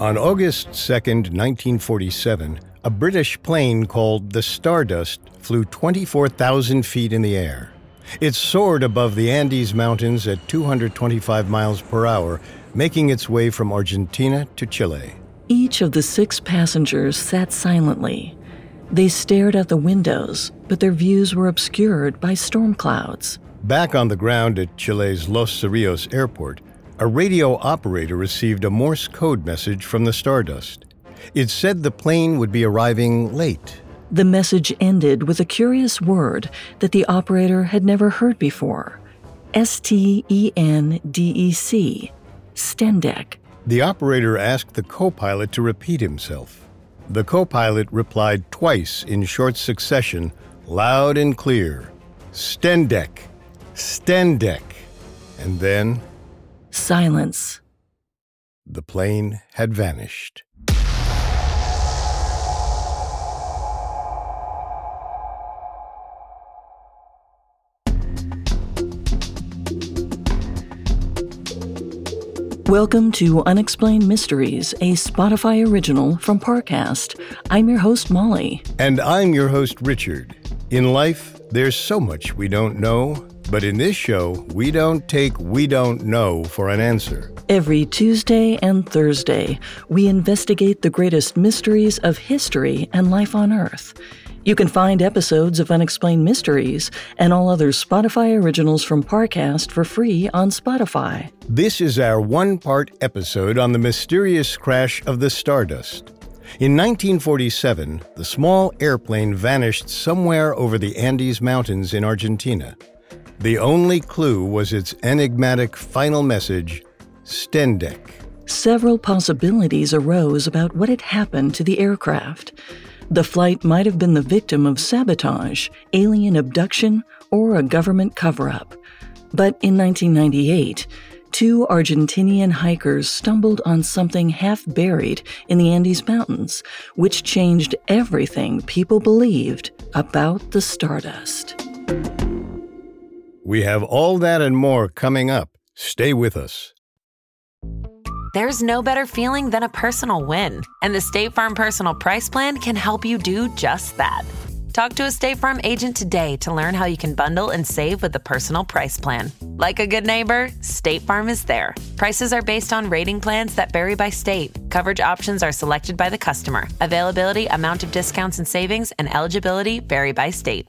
On August 2, 1947, a British plane called the Stardust flew 24,000 feet in the air. It soared above the Andes Mountains at 225 miles per hour, making its way from Argentina to Chile. Each of the six passengers sat silently. They stared out the windows, but their views were obscured by storm clouds. Back on the ground at Chile's Los Cerrillos airport, a radio operator received a Morse code message from the Stardust. It said the plane would be arriving late. The message ended with a curious word that the operator had never heard before S T E N D E C, Stendec. The operator asked the co pilot to repeat himself. The co pilot replied twice in short succession, loud and clear Stendec, Stendec. And then Silence. the plane had vanished. Welcome to Unexplained Mysteries, a Spotify original from Parcast. I'm your host, Molly. And I'm your host, Richard. In life, there's so much we don't know, but in this show, we don't take we don't know for an answer. Every Tuesday and Thursday, we investigate the greatest mysteries of history and life on Earth. You can find episodes of Unexplained Mysteries and all other Spotify originals from Parcast for free on Spotify. This is our one part episode on the mysterious crash of the Stardust. In 1947, the small airplane vanished somewhere over the Andes Mountains in Argentina. The only clue was its enigmatic final message Stendec. Several possibilities arose about what had happened to the aircraft. The flight might have been the victim of sabotage, alien abduction, or a government cover up. But in 1998, two Argentinian hikers stumbled on something half buried in the Andes Mountains, which changed everything people believed about the Stardust. We have all that and more coming up. Stay with us. There's no better feeling than a personal win, and the State Farm Personal Price Plan can help you do just that. Talk to a State Farm agent today to learn how you can bundle and save with the Personal Price Plan. Like a good neighbor, State Farm is there. Prices are based on rating plans that vary by state. Coverage options are selected by the customer. Availability, amount of discounts and savings, and eligibility vary by state.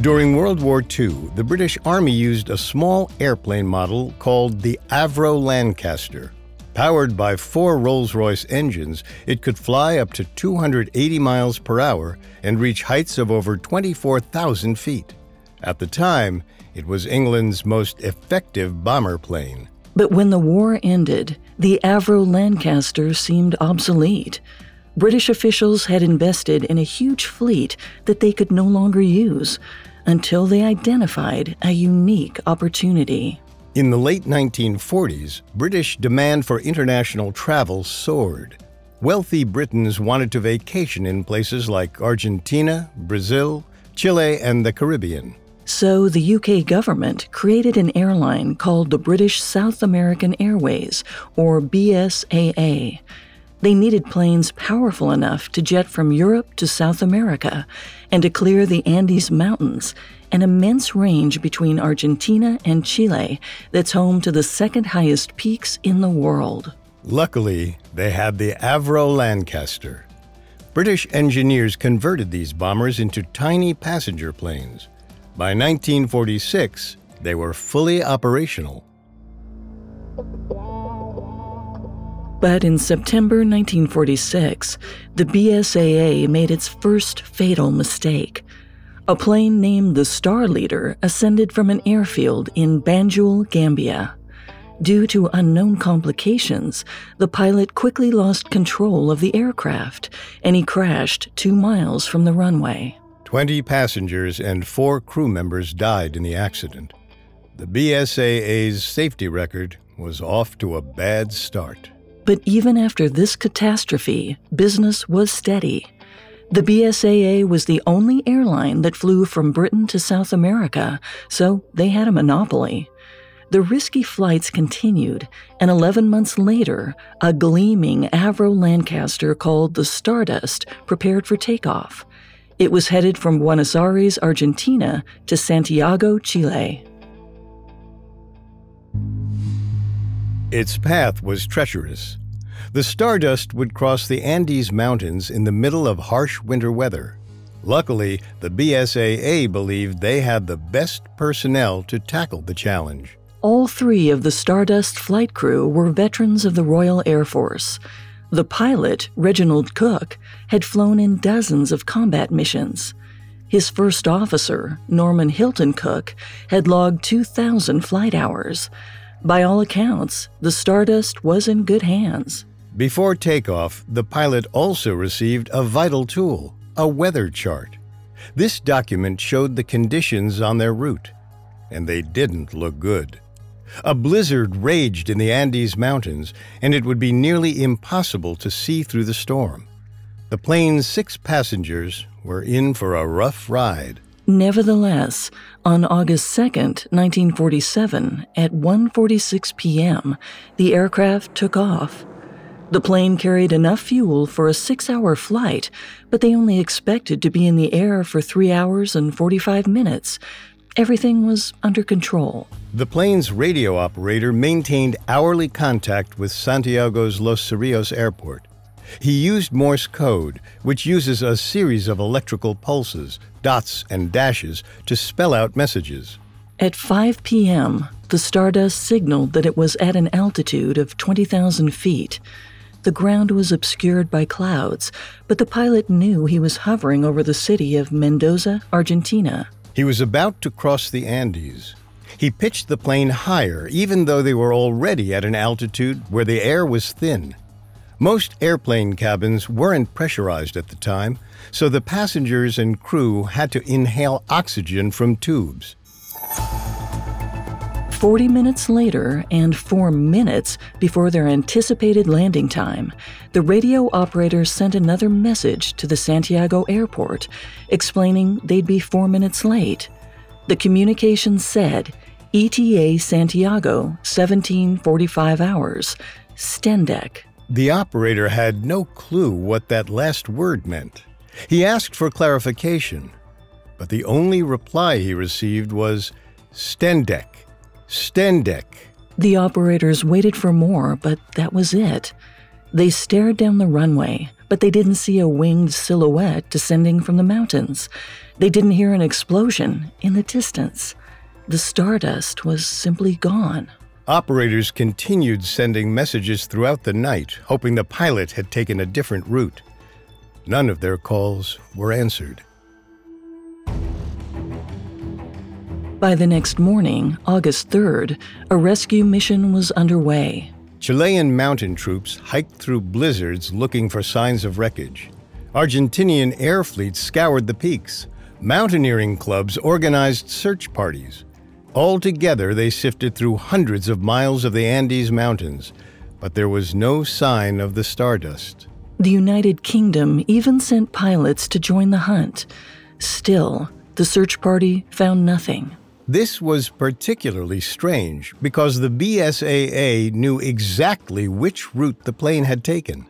During World War II, the British Army used a small airplane model called the Avro Lancaster. Powered by four Rolls Royce engines, it could fly up to 280 miles per hour and reach heights of over 24,000 feet. At the time, it was England's most effective bomber plane. But when the war ended, the Avro Lancaster seemed obsolete. British officials had invested in a huge fleet that they could no longer use until they identified a unique opportunity. In the late 1940s, British demand for international travel soared. Wealthy Britons wanted to vacation in places like Argentina, Brazil, Chile, and the Caribbean. So the UK government created an airline called the British South American Airways, or BSAA. They needed planes powerful enough to jet from Europe to South America and to clear the Andes Mountains, an immense range between Argentina and Chile that's home to the second highest peaks in the world. Luckily, they had the Avro Lancaster. British engineers converted these bombers into tiny passenger planes. By 1946, they were fully operational. But in September 1946, the BSAA made its first fatal mistake. A plane named the Star Leader ascended from an airfield in Banjul, Gambia. Due to unknown complications, the pilot quickly lost control of the aircraft and he crashed two miles from the runway. Twenty passengers and four crew members died in the accident. The BSAA's safety record was off to a bad start. But even after this catastrophe, business was steady. The BSAA was the only airline that flew from Britain to South America, so they had a monopoly. The risky flights continued, and 11 months later, a gleaming Avro Lancaster called the Stardust prepared for takeoff. It was headed from Buenos Aires, Argentina to Santiago, Chile. Its path was treacherous. The Stardust would cross the Andes Mountains in the middle of harsh winter weather. Luckily, the BSAA believed they had the best personnel to tackle the challenge. All three of the Stardust flight crew were veterans of the Royal Air Force. The pilot, Reginald Cook, had flown in dozens of combat missions. His first officer, Norman Hilton Cook, had logged 2,000 flight hours. By all accounts, the Stardust was in good hands. Before takeoff, the pilot also received a vital tool a weather chart. This document showed the conditions on their route, and they didn't look good. A blizzard raged in the Andes Mountains, and it would be nearly impossible to see through the storm. The plane's six passengers were in for a rough ride. Nevertheless, on August 2, 1947, at 1:46 p.m., the aircraft took off. The plane carried enough fuel for a 6-hour flight, but they only expected to be in the air for 3 hours and 45 minutes. Everything was under control. The plane's radio operator maintained hourly contact with Santiago's Los Cerrillos airport. He used Morse code, which uses a series of electrical pulses, dots, and dashes to spell out messages. At 5 p.m., the Stardust signaled that it was at an altitude of 20,000 feet. The ground was obscured by clouds, but the pilot knew he was hovering over the city of Mendoza, Argentina. He was about to cross the Andes. He pitched the plane higher, even though they were already at an altitude where the air was thin. Most airplane cabins weren't pressurized at the time, so the passengers and crew had to inhale oxygen from tubes. 40 minutes later, and four minutes before their anticipated landing time, the radio operator sent another message to the Santiago airport explaining they'd be four minutes late. The communication said, ETA Santiago, 1745 hours, Stendec. The operator had no clue what that last word meant. He asked for clarification, but the only reply he received was Stendec, Stendec. The operators waited for more, but that was it. They stared down the runway, but they didn't see a winged silhouette descending from the mountains. They didn't hear an explosion in the distance. The stardust was simply gone. Operators continued sending messages throughout the night, hoping the pilot had taken a different route. None of their calls were answered. By the next morning, August 3rd, a rescue mission was underway. Chilean mountain troops hiked through blizzards looking for signs of wreckage. Argentinian air fleets scoured the peaks. Mountaineering clubs organized search parties. Altogether, they sifted through hundreds of miles of the Andes Mountains, but there was no sign of the Stardust. The United Kingdom even sent pilots to join the hunt. Still, the search party found nothing. This was particularly strange because the BSAA knew exactly which route the plane had taken.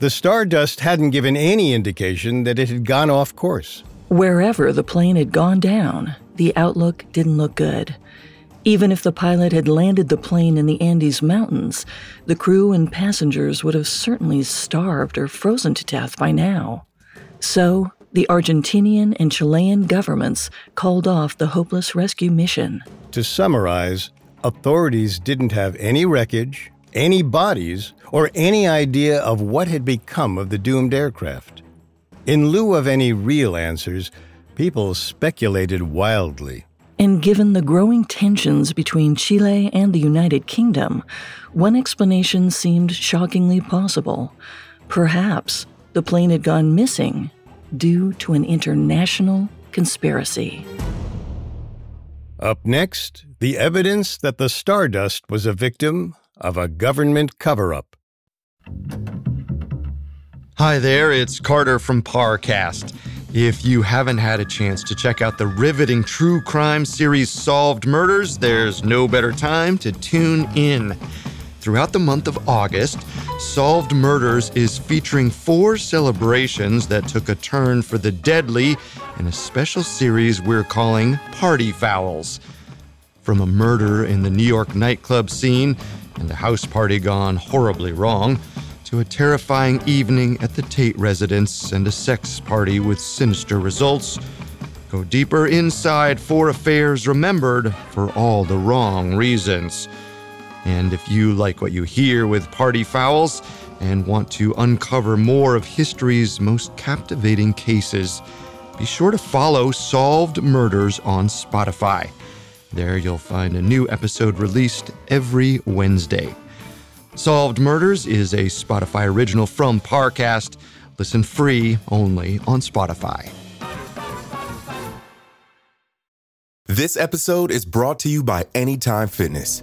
The stardust hadn't given any indication that it had gone off course. Wherever the plane had gone down, the outlook didn't look good. Even if the pilot had landed the plane in the Andes Mountains, the crew and passengers would have certainly starved or frozen to death by now. So, the Argentinian and Chilean governments called off the hopeless rescue mission. To summarize, authorities didn't have any wreckage, any bodies, or any idea of what had become of the doomed aircraft. In lieu of any real answers, people speculated wildly. And given the growing tensions between Chile and the United Kingdom, one explanation seemed shockingly possible. Perhaps the plane had gone missing due to an international conspiracy. Up next, the evidence that the Stardust was a victim of a government cover up. Hi there, it's Carter from Parcast. If you haven't had a chance to check out the riveting true crime series Solved Murders, there's no better time to tune in. Throughout the month of August, Solved Murders is featuring four celebrations that took a turn for the deadly in a special series we're calling Party Fouls. From a murder in the New York nightclub scene and a house party gone horribly wrong, to a terrifying evening at the Tate residence and a sex party with sinister results, go deeper inside four affairs remembered for all the wrong reasons. And if you like what you hear with Party Fouls and want to uncover more of history's most captivating cases, be sure to follow Solved Murders on Spotify. There you'll find a new episode released every Wednesday. Solved Murders is a Spotify original from Parcast. Listen free only on Spotify. This episode is brought to you by Anytime Fitness.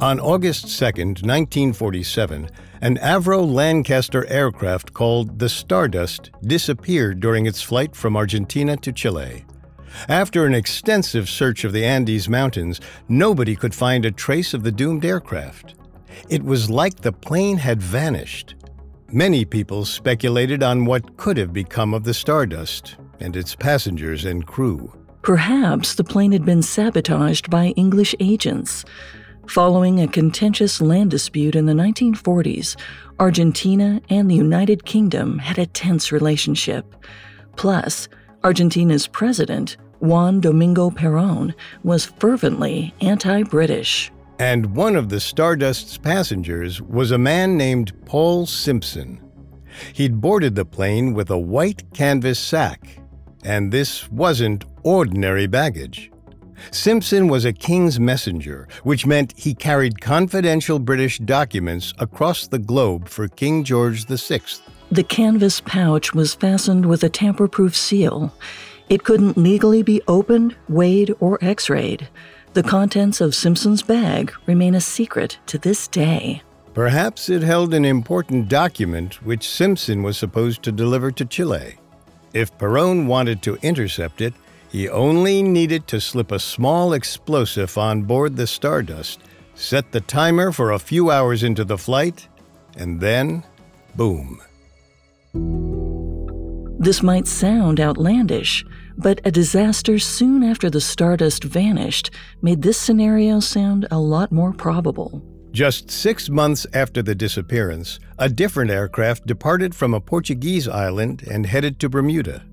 On August 2, 1947, an Avro Lancaster aircraft called the Stardust disappeared during its flight from Argentina to Chile. After an extensive search of the Andes Mountains, nobody could find a trace of the doomed aircraft. It was like the plane had vanished. Many people speculated on what could have become of the Stardust and its passengers and crew. Perhaps the plane had been sabotaged by English agents. Following a contentious land dispute in the 1940s, Argentina and the United Kingdom had a tense relationship. Plus, Argentina's president, Juan Domingo Perón, was fervently anti British. And one of the Stardust's passengers was a man named Paul Simpson. He'd boarded the plane with a white canvas sack, and this wasn't ordinary baggage. Simpson was a king's messenger, which meant he carried confidential British documents across the globe for King George VI. The canvas pouch was fastened with a tamper proof seal. It couldn't legally be opened, weighed, or x rayed. The contents of Simpson's bag remain a secret to this day. Perhaps it held an important document which Simpson was supposed to deliver to Chile. If Perón wanted to intercept it, he only needed to slip a small explosive on board the Stardust, set the timer for a few hours into the flight, and then, boom. This might sound outlandish, but a disaster soon after the Stardust vanished made this scenario sound a lot more probable. Just six months after the disappearance, a different aircraft departed from a Portuguese island and headed to Bermuda.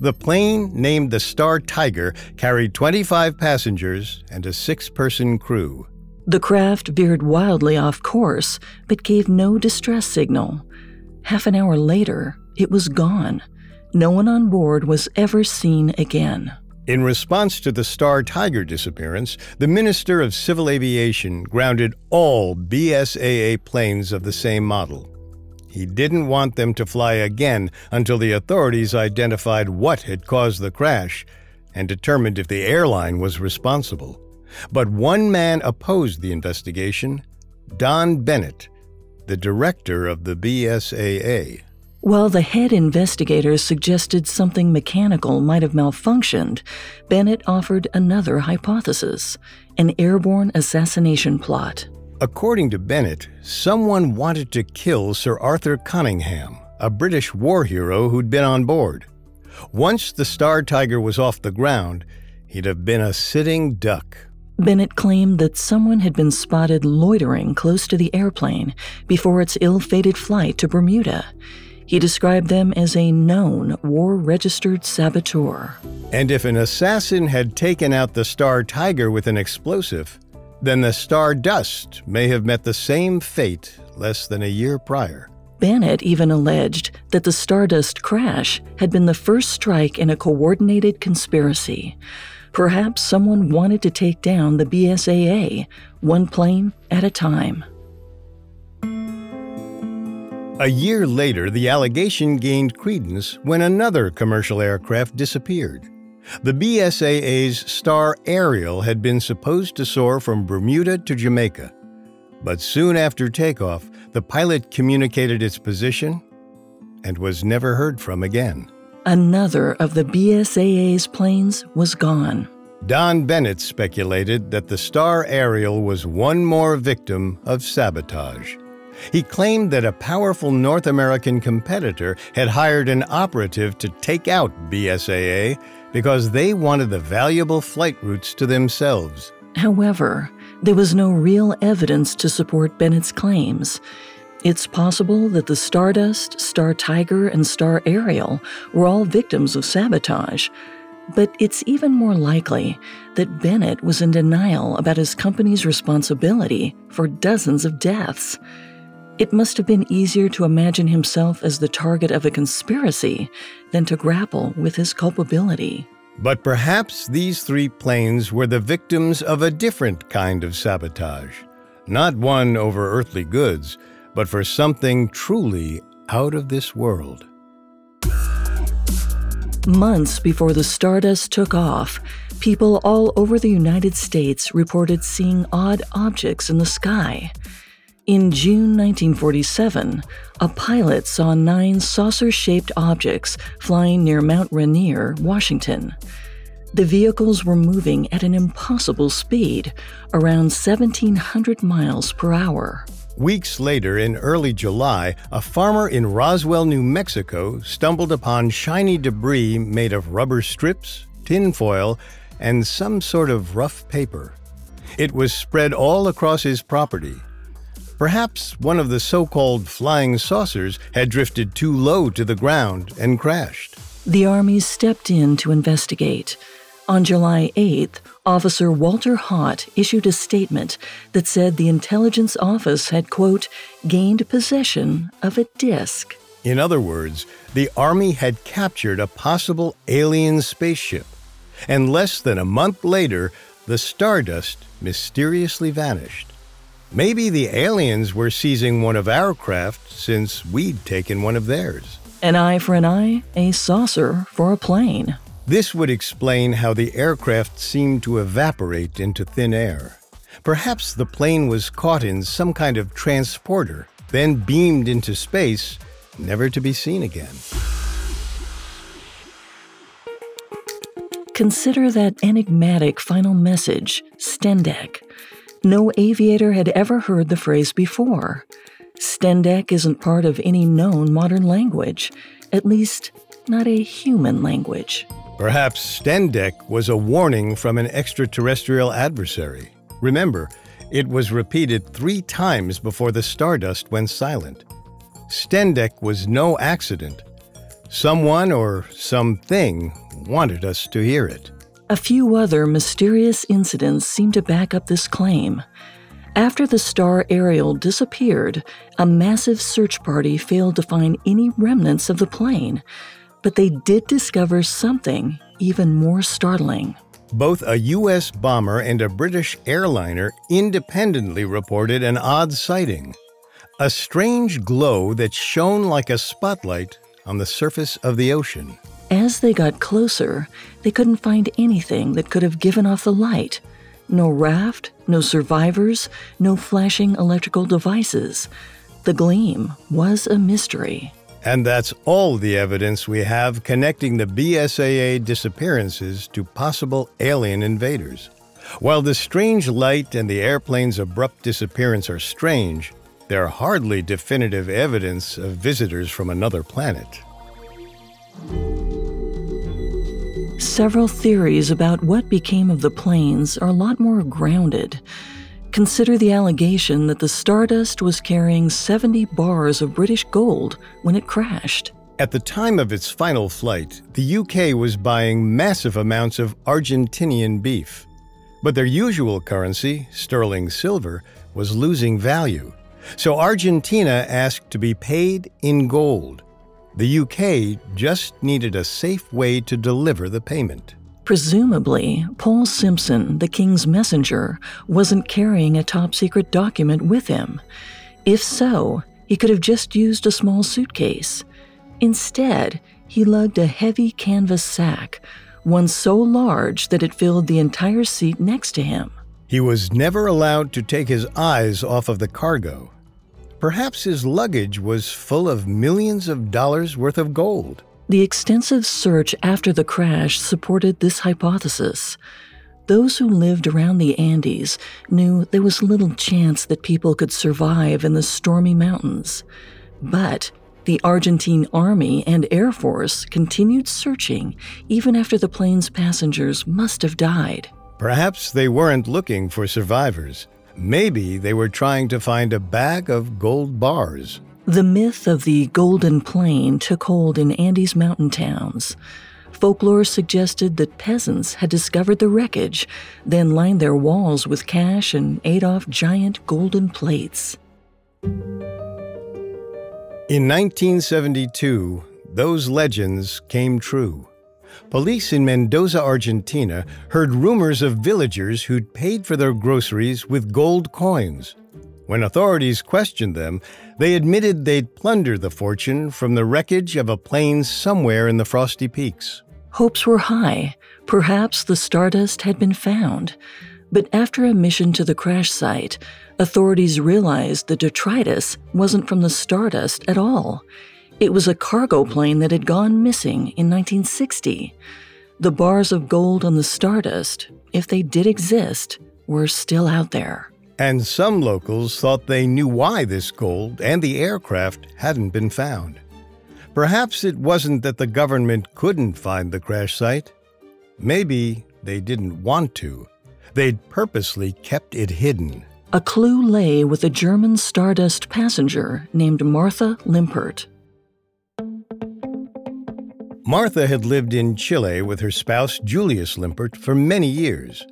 The plane, named the Star Tiger, carried 25 passengers and a six person crew. The craft veered wildly off course, but gave no distress signal. Half an hour later, it was gone. No one on board was ever seen again. In response to the Star Tiger disappearance, the Minister of Civil Aviation grounded all BSAA planes of the same model. He didn't want them to fly again until the authorities identified what had caused the crash and determined if the airline was responsible. But one man opposed the investigation Don Bennett, the director of the BSAA. While the head investigators suggested something mechanical might have malfunctioned, Bennett offered another hypothesis an airborne assassination plot. According to Bennett, someone wanted to kill Sir Arthur Coningham, a British war hero who'd been on board. Once the Star Tiger was off the ground, he'd have been a sitting duck. Bennett claimed that someone had been spotted loitering close to the airplane before its ill fated flight to Bermuda. He described them as a known war registered saboteur. And if an assassin had taken out the Star Tiger with an explosive, then the Stardust may have met the same fate less than a year prior. Bennett even alleged that the Stardust crash had been the first strike in a coordinated conspiracy. Perhaps someone wanted to take down the BSAA, one plane at a time. A year later, the allegation gained credence when another commercial aircraft disappeared. The BSAA's Star Ariel had been supposed to soar from Bermuda to Jamaica. But soon after takeoff, the pilot communicated its position and was never heard from again. Another of the BSAA's planes was gone. Don Bennett speculated that the Star Ariel was one more victim of sabotage. He claimed that a powerful North American competitor had hired an operative to take out BSAA because they wanted the valuable flight routes to themselves. However, there was no real evidence to support Bennett's claims. It's possible that the Stardust, Star Tiger, and Star Ariel were all victims of sabotage. But it's even more likely that Bennett was in denial about his company's responsibility for dozens of deaths. It must have been easier to imagine himself as the target of a conspiracy than to grapple with his culpability. But perhaps these three planes were the victims of a different kind of sabotage. Not one over earthly goods, but for something truly out of this world. Months before the Stardust took off, people all over the United States reported seeing odd objects in the sky. In June 1947, a pilot saw nine saucer shaped objects flying near Mount Rainier, Washington. The vehicles were moving at an impossible speed, around 1,700 miles per hour. Weeks later, in early July, a farmer in Roswell, New Mexico stumbled upon shiny debris made of rubber strips, tinfoil, and some sort of rough paper. It was spread all across his property, Perhaps one of the so called flying saucers had drifted too low to the ground and crashed. The Army stepped in to investigate. On July 8th, Officer Walter Haut issued a statement that said the intelligence office had, quote, gained possession of a disc. In other words, the Army had captured a possible alien spaceship. And less than a month later, the Stardust mysteriously vanished. Maybe the aliens were seizing one of our craft since we'd taken one of theirs. An eye for an eye, a saucer for a plane. This would explain how the aircraft seemed to evaporate into thin air. Perhaps the plane was caught in some kind of transporter, then beamed into space, never to be seen again. Consider that enigmatic final message, Stendec. No aviator had ever heard the phrase before. Stendec isn't part of any known modern language, at least not a human language. Perhaps Stendec was a warning from an extraterrestrial adversary. Remember, It was repeated three times before the stardust went silent. Stendec was no accident. Someone or something wanted us to hear it. A few other mysterious incidents seem to back up this claim. After the star Ariel disappeared, a massive search party failed to find any remnants of the plane, but they did discover something even more startling. Both a U.S. bomber and a British airliner independently reported an odd sighting a strange glow that shone like a spotlight on the surface of the ocean. As they got closer, they couldn't find anything that could have given off the light. No raft, no survivors, no flashing electrical devices. The gleam was a mystery. And that's all the evidence we have connecting the BSAA disappearances to possible alien invaders. While the strange light and the airplane's abrupt disappearance are strange, they're hardly definitive evidence of visitors from another planet. Several theories about what became of the planes are a lot more grounded. Consider the allegation that the Stardust was carrying 70 bars of British gold when it crashed. At the time of its final flight, the UK was buying massive amounts of Argentinian beef. But their usual currency, sterling silver, was losing value. So Argentina asked to be paid in gold. The UK just needed a safe way to deliver the payment. Presumably, Paul Simpson, the king's messenger, wasn't carrying a top secret document with him. If so, he could have just used a small suitcase. Instead, he lugged a heavy canvas sack, one so large that it filled the entire seat next to him. He was never allowed to take his eyes off of the cargo. Perhaps his luggage was full of millions of dollars worth of gold. The extensive search after the crash supported this hypothesis. Those who lived around the Andes knew there was little chance that people could survive in the stormy mountains. But the Argentine Army and Air Force continued searching even after the plane's passengers must have died. Perhaps they weren't looking for survivors. Maybe they were trying to find a bag of gold bars. The myth of the Golden Plane took hold in Andes mountain towns. Folklore suggested that peasants had discovered the wreckage, then lined their walls with cash and ate off giant golden plates. In 1972, those legends came true. Police in Mendoza, Argentina heard rumors of villagers who'd paid for their groceries with gold coins. When authorities questioned them, they admitted they'd plundered the fortune from the wreckage of a plane somewhere in the frosty peaks. Hopes were high. Perhaps the Stardust had been found. But after a mission to the crash site, authorities realized the detritus wasn't from the Stardust at all. It was a cargo plane that had gone missing in 1960. The bars of gold on the Stardust, if they did exist, were still out there. And some locals thought they knew why this gold and the aircraft hadn't been found. Perhaps it wasn't that the government couldn't find the crash site. Maybe they didn't want to. They'd purposely kept it hidden. A clue lay with a German Stardust passenger named Martha Limpert. Martha had lived in Chile with her spouse Julius Limpert for many years.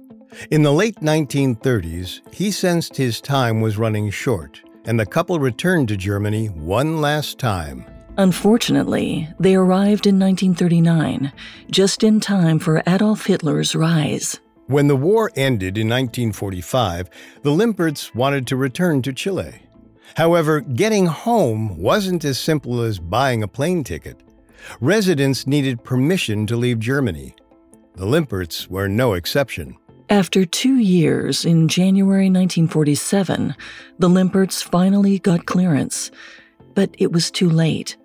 In the late 1930s, he sensed his time was running short, and the couple returned to Germany one last time. Unfortunately, they arrived in 1939, just in time for Adolf Hitler's rise. When the war ended in 1945, the Limperts wanted to return to Chile. However, getting home wasn't as simple as buying a plane ticket residents needed permission to leave Germany. The Limperts were no exception. After two years, in January 1947, the Limperts finally got clearance. But it was too late.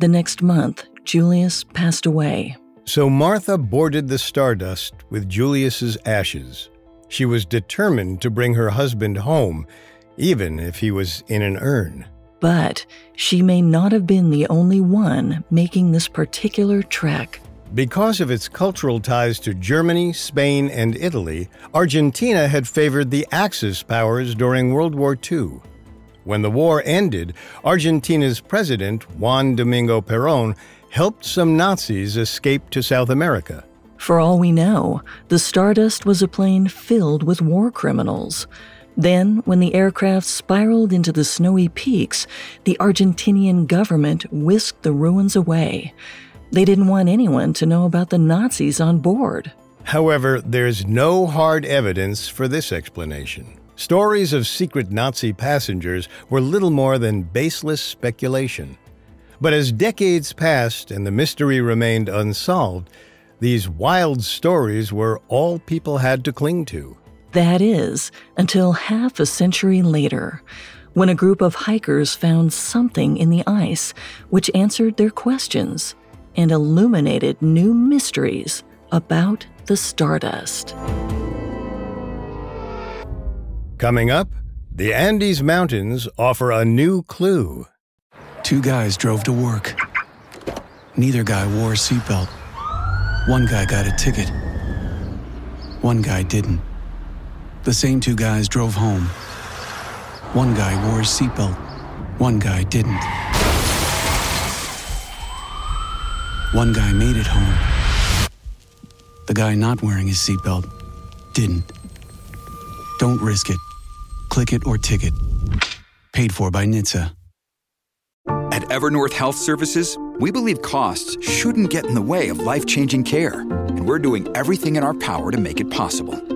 The next month, Julius passed away. So Martha boarded the Stardust with Julius's ashes. She was determined to bring her husband home, even if he was in an urn. But she may not have been the only one making this particular trek. Because of its cultural ties to Germany, Spain, and Italy, Argentina had favored the Axis powers during World War II. When the war ended, Argentina's president, Juan Domingo Perón, helped some Nazis escape to South America. For all we know, the Stardust was a plane filled with war criminals. Then, when the aircraft spiraled into the snowy peaks, the Argentinian government whisked the ruins away. They didn't want anyone to know about the Nazis on board. However, there's no hard evidence for this explanation. Stories of secret Nazi passengers were little more than baseless speculation. But as decades passed and the mystery remained unsolved, these wild stories were all people had to cling to. That is, until half a century later, when a group of hikers found something in the ice which answered their questions and illuminated new mysteries about the Stardust. Coming up, the Andes Mountains offer a new clue. Two guys drove to work. Neither guy wore a seatbelt. One guy got a ticket. One guy didn't. The same two guys drove home. One guy wore a seatbelt. One guy didn't. One guy made it home. The guy not wearing his seatbelt didn't. Don't risk it. Click it or ticket. Paid for by NHTSA. At Evernorth Health Services, we believe costs shouldn't get in the way of life changing care, and we're doing everything in our power to make it possible.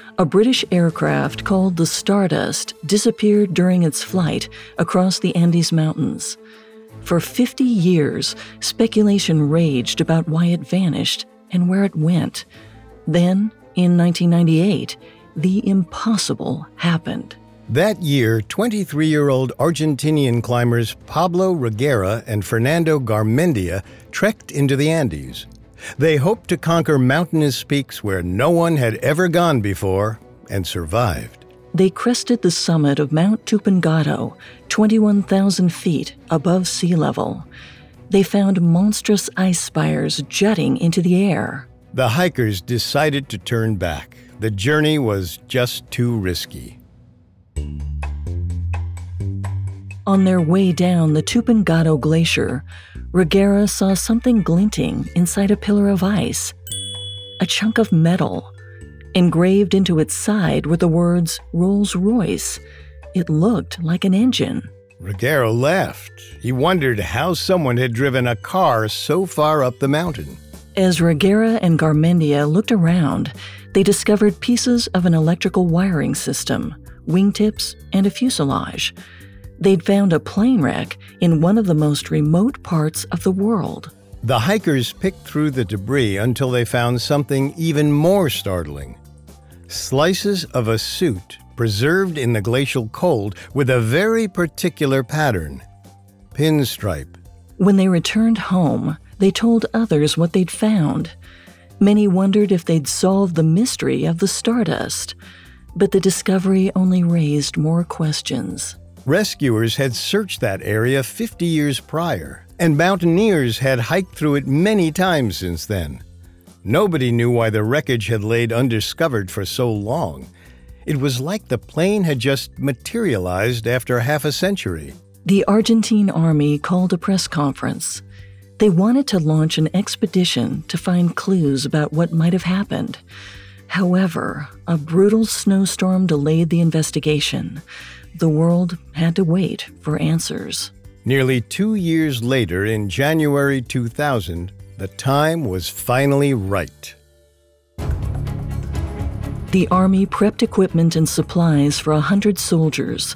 a British aircraft called the Stardust disappeared during its flight across the Andes Mountains. For 50 years, speculation raged about why it vanished and where it went. Then, in 1998, the impossible happened. That year, 23 year old Argentinian climbers Pablo Reguera and Fernando Garmendia trekked into the Andes. They hoped to conquer mountainous peaks where no one had ever gone before and survived. They crested the summit of Mount Tupungato, 21,000 feet above sea level. They found monstrous ice spires jutting into the air. The hikers decided to turn back. The journey was just too risky. On their way down the Tupungato Glacier, Reguera saw something glinting inside a pillar of ice. A chunk of metal. Engraved into its side were the words Rolls Royce. It looked like an engine. Reguera laughed. He wondered how someone had driven a car so far up the mountain. As Reguera and Garmendia looked around, they discovered pieces of an electrical wiring system, wingtips, and a fuselage. They'd found a plane wreck in one of the most remote parts of the world. The hikers picked through the debris until they found something even more startling slices of a suit preserved in the glacial cold with a very particular pattern pinstripe. When they returned home, they told others what they'd found. Many wondered if they'd solved the mystery of the stardust, but the discovery only raised more questions. Rescuers had searched that area 50 years prior, and mountaineers had hiked through it many times since then. Nobody knew why the wreckage had laid undiscovered for so long. It was like the plane had just materialized after half a century. The Argentine army called a press conference. They wanted to launch an expedition to find clues about what might have happened. However, a brutal snowstorm delayed the investigation. The world had to wait for answers. Nearly two years later, in January 2000, the time was finally right. The Army prepped equipment and supplies for a hundred soldiers.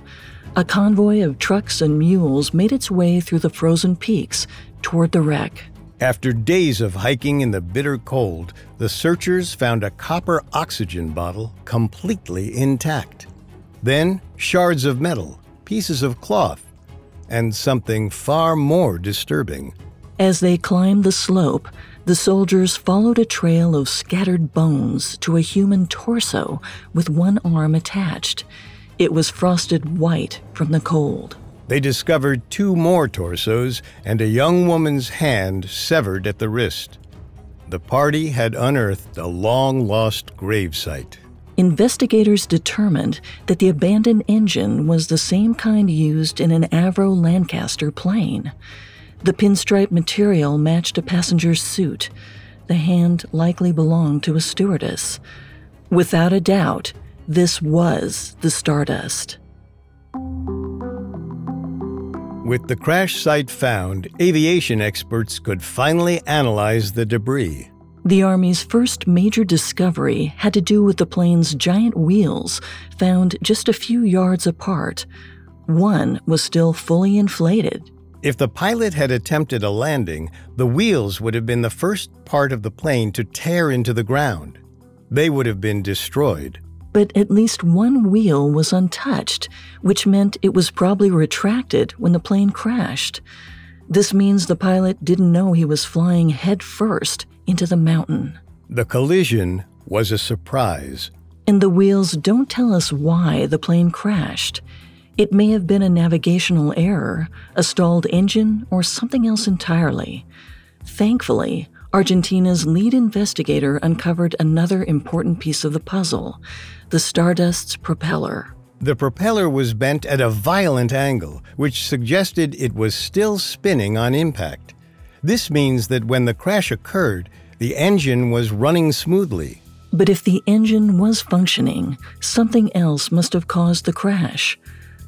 A convoy of trucks and mules made its way through the frozen peaks toward the wreck. After days of hiking in the bitter cold, the searchers found a copper oxygen bottle completely intact. Then, shards of metal, pieces of cloth, and something far more disturbing. As they climbed the slope, the soldiers followed a trail of scattered bones to a human torso with one arm attached. It was frosted white from the cold. They discovered two more torsos and a young woman's hand severed at the wrist. The party had unearthed a long lost gravesite. Investigators determined that the abandoned engine was the same kind used in an Avro Lancaster plane. The pinstripe material matched a passenger's suit. The hand likely belonged to a stewardess. Without a doubt, this was the Stardust. With the crash site found, aviation experts could finally analyze the debris. The Army's first major discovery had to do with the plane's giant wheels, found just a few yards apart. One was still fully inflated. If the pilot had attempted a landing, the wheels would have been the first part of the plane to tear into the ground. They would have been destroyed but at least one wheel was untouched, which meant it was probably retracted when the plane crashed. This means the pilot didn't know he was flying head first into the mountain. The collision was a surprise. And the wheels don't tell us why the plane crashed. It may have been a navigational error, a stalled engine, or something else entirely. Thankfully, Argentina's lead investigator uncovered another important piece of the puzzle the Stardust's propeller. The propeller was bent at a violent angle, which suggested it was still spinning on impact. This means that when the crash occurred, the engine was running smoothly. But if the engine was functioning, something else must have caused the crash.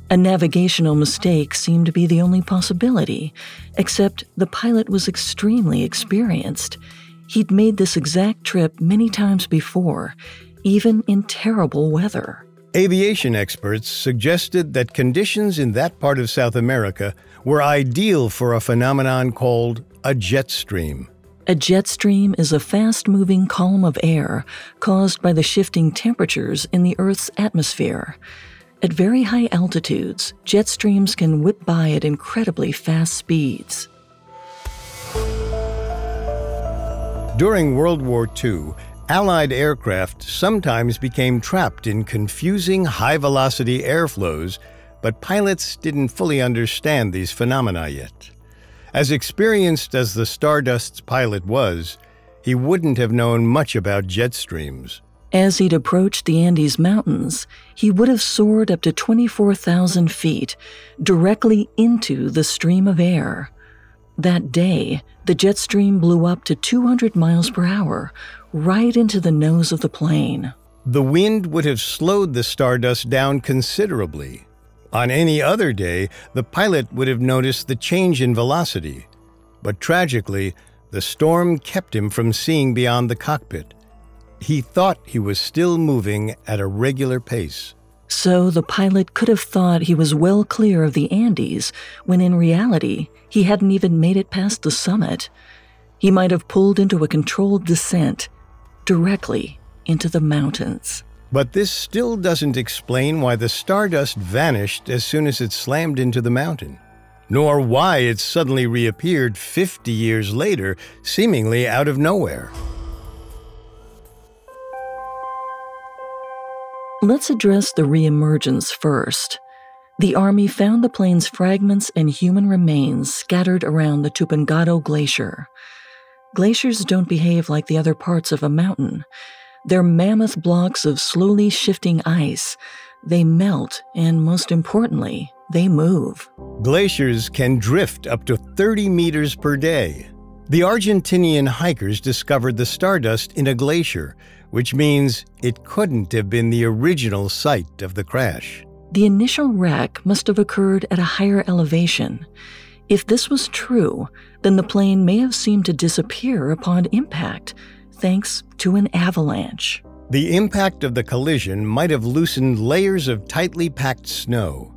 A navigational mistake seemed to be the only possibility, except the pilot was extremely experienced. He'd made this exact trip many times before, even in terrible weather. Aviation experts suggested that conditions in that part of South America were ideal for a phenomenon called a jet stream. A jet stream is a fast moving column of air caused by the shifting temperatures in the Earth's atmosphere. At very high altitudes, jet streams can whip by at incredibly fast speeds. During World War II, Allied aircraft sometimes became trapped in confusing high velocity airflows, but pilots didn't fully understand these phenomena yet. As experienced as the Stardust's pilot was, he wouldn't have known much about jet streams. As he'd approached the Andes Mountains, he would have soared up to 24,000 feet, directly into the stream of air. That day, the jet stream blew up to 200 miles per hour, right into the nose of the plane. The wind would have slowed the Stardust down considerably. On any other day, the pilot would have noticed the change in velocity. But tragically, the storm kept him from seeing beyond the cockpit. He thought he was still moving at a regular pace. So the pilot could have thought he was well clear of the Andes, when in reality, he hadn't even made it past the summit. He might have pulled into a controlled descent directly into the mountains. But this still doesn't explain why the stardust vanished as soon as it slammed into the mountain, nor why it suddenly reappeared 50 years later, seemingly out of nowhere. Let's address the reemergence first. The Army found the plane's fragments and human remains scattered around the Tupungato Glacier. Glaciers don't behave like the other parts of a mountain. They're mammoth blocks of slowly shifting ice. They melt, and most importantly, they move. Glaciers can drift up to 30 meters per day. The Argentinian hikers discovered the stardust in a glacier, which means it couldn't have been the original site of the crash. The initial wreck must have occurred at a higher elevation. If this was true, then the plane may have seemed to disappear upon impact, thanks to an avalanche. The impact of the collision might have loosened layers of tightly packed snow.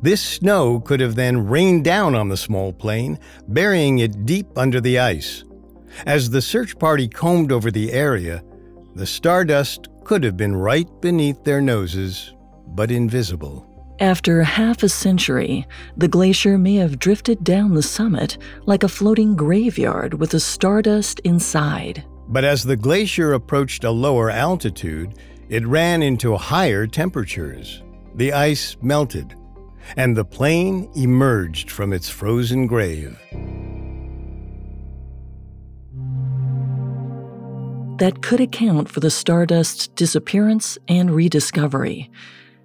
This snow could have then rained down on the small plane, burying it deep under the ice. As the search party combed over the area, the stardust could have been right beneath their noses, but invisible. After half a century, the glacier may have drifted down the summit like a floating graveyard with the stardust inside. But as the glacier approached a lower altitude, it ran into higher temperatures. The ice melted, and the plane emerged from its frozen grave. That could account for the Stardust's disappearance and rediscovery,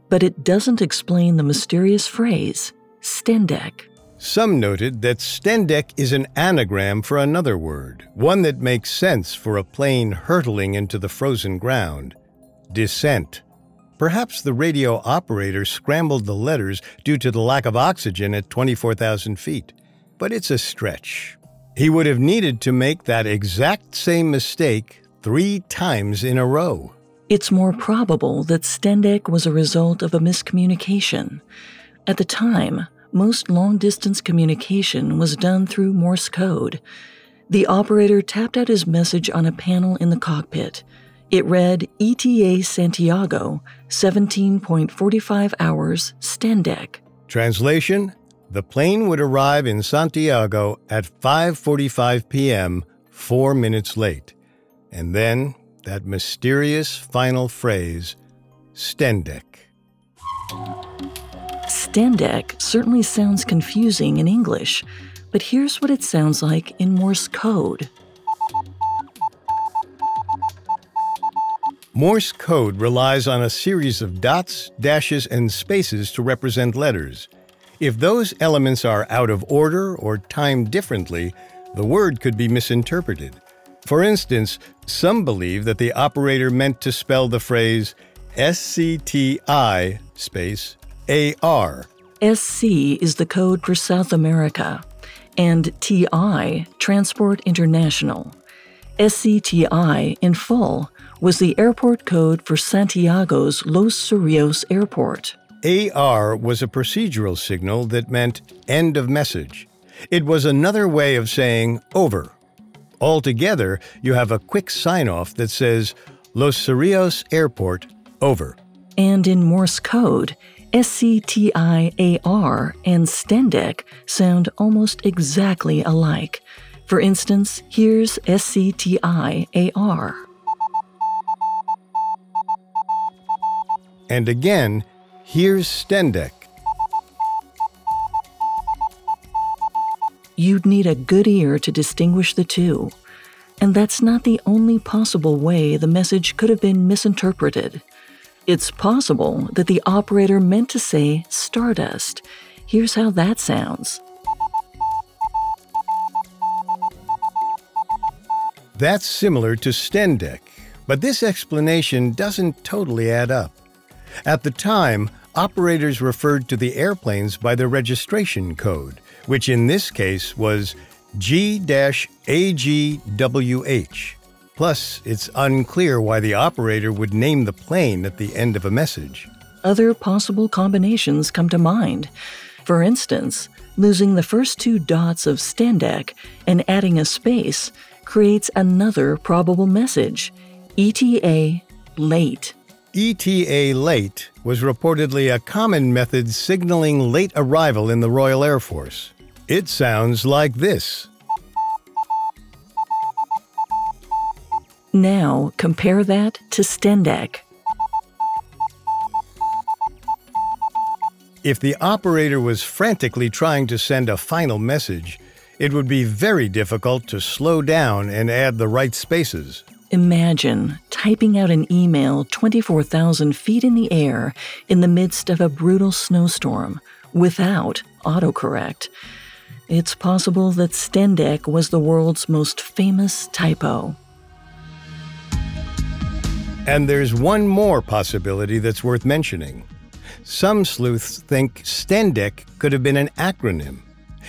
but it doesn't explain the mysterious phrase, Stendec. Some noted that Stendec is an anagram for another word, one that makes sense for a plane hurtling into the frozen ground descent. Perhaps the radio operator scrambled the letters due to the lack of oxygen at 24,000 feet. But it's a stretch. He would have needed to make that exact same mistake three times in a row. It's more probable that Stendec was a result of a miscommunication. At the time, most long distance communication was done through Morse code. The operator tapped out his message on a panel in the cockpit. It read ETA Santiago, 17.45 hours, Stendec. Translation The plane would arrive in Santiago at 5:45 p.m., 4 minutes late. And then that mysterious final phrase, Stendec. Stendec certainly sounds confusing in English, but here's what it sounds like in Morse code. Morse code relies on a series of dots, dashes, and spaces to represent letters. If those elements are out of order or timed differently, the word could be misinterpreted. For instance, some believe that the operator meant to spell the phrase SCTI space AR. SC is the code for South America, and TI, Transport International. SCTI in full was the airport code for Santiago's Los Cerrillos Airport. AR was a procedural signal that meant end of message. It was another way of saying over. Altogether, you have a quick sign off that says Los Cerrillos Airport, over. And in Morse code, SCTIAR and Stendec sound almost exactly alike. For instance, here's SCTIAR. And again, here's Stendec. You'd need a good ear to distinguish the two. And that's not the only possible way the message could have been misinterpreted. It's possible that the operator meant to say stardust. Here's how that sounds. That's similar to Stendec, but this explanation doesn't totally add up. At the time, operators referred to the airplanes by their registration code, which in this case was G AGWH. Plus, it's unclear why the operator would name the plane at the end of a message. Other possible combinations come to mind. For instance, losing the first two dots of Stendec and adding a space creates another probable message ETA late. ETA late was reportedly a common method signaling late arrival in the Royal Air Force. It sounds like this. Now compare that to Stendec. If the operator was frantically trying to send a final message, it would be very difficult to slow down and add the right spaces. Imagine typing out an email 24,000 feet in the air in the midst of a brutal snowstorm without autocorrect. It's possible that Stendec was the world's most famous typo. And there's one more possibility that's worth mentioning. Some sleuths think Stendec could have been an acronym.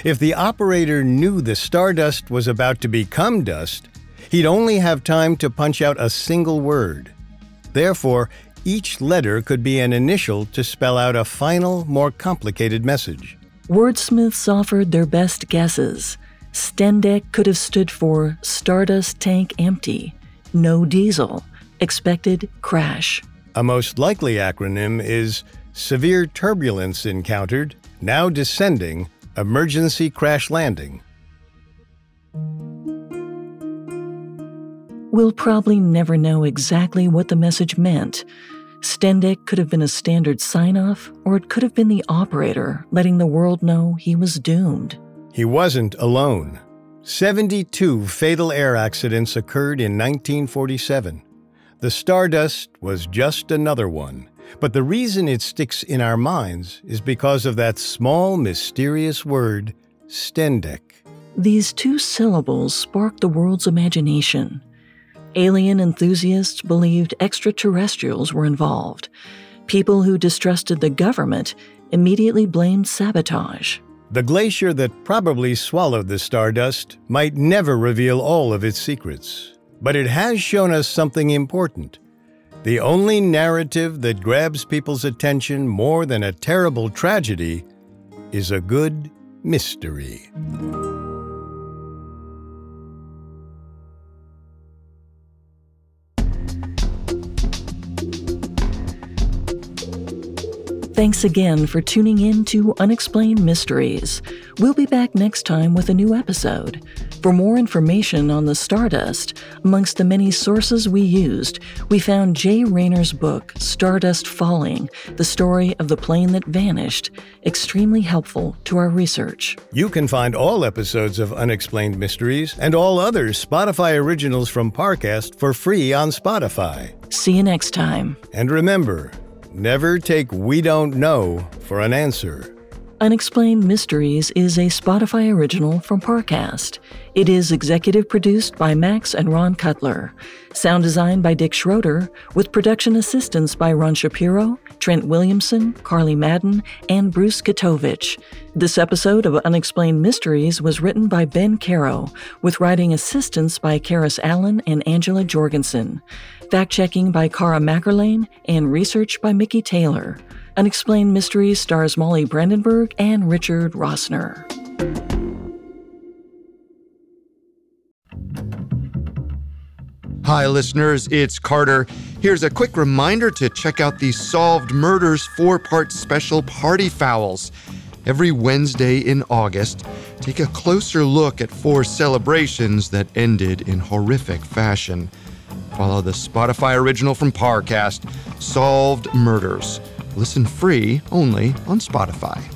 If the operator knew the stardust was about to become dust, he'd only have time to punch out a single word. Therefore, each letter could be an initial to spell out a final, more complicated message. Wordsmiths offered their best guesses. STENDEC could have stood for Stardust Tank Empty, No Diesel, Expected Crash. A most likely acronym is Severe Turbulence Encountered, Now Descending, Emergency Crash Landing. We'll probably never know exactly what the message meant. STENDEC could have been a standard sign off, or it could have been the operator letting the world know he was doomed. He wasn't alone. 72 fatal air accidents occurred in 1947. The Stardust was just another one. But the reason it sticks in our minds is because of that small, mysterious word, STENDEC. These two syllables sparked the world's imagination. Alien enthusiasts believed extraterrestrials were involved. People who distrusted the government immediately blamed sabotage. The glacier that probably swallowed the Stardust might never reveal all of its secrets, but it has shown us something important. The only narrative that grabs people's attention more than a terrible tragedy is a good mystery. Thanks again for tuning in to Unexplained Mysteries. We'll be back next time with a new episode. For more information on the Stardust, amongst the many sources we used, we found Jay Rayner's book, Stardust Falling The Story of the Plane That Vanished, extremely helpful to our research. You can find all episodes of Unexplained Mysteries and all other Spotify originals from Parcast for free on Spotify. See you next time. And remember, Never take We Don't Know for an answer. Unexplained Mysteries is a Spotify original from Parcast. It is executive produced by Max and Ron Cutler, sound designed by Dick Schroeder, with production assistance by Ron Shapiro, Trent Williamson, Carly Madden, and Bruce Katovich. This episode of Unexplained Mysteries was written by Ben Caro, with writing assistance by Karis Allen and Angela Jorgensen. Fact checking by Cara Mackerlane and research by Mickey Taylor. Unexplained Mysteries stars Molly Brandenburg and Richard Rossner. Hi, listeners, it's Carter. Here's a quick reminder to check out the Solved Murders four part special Party Fouls. Every Wednesday in August, take a closer look at four celebrations that ended in horrific fashion. Follow the Spotify original from Parcast, Solved Murders. Listen free only on Spotify.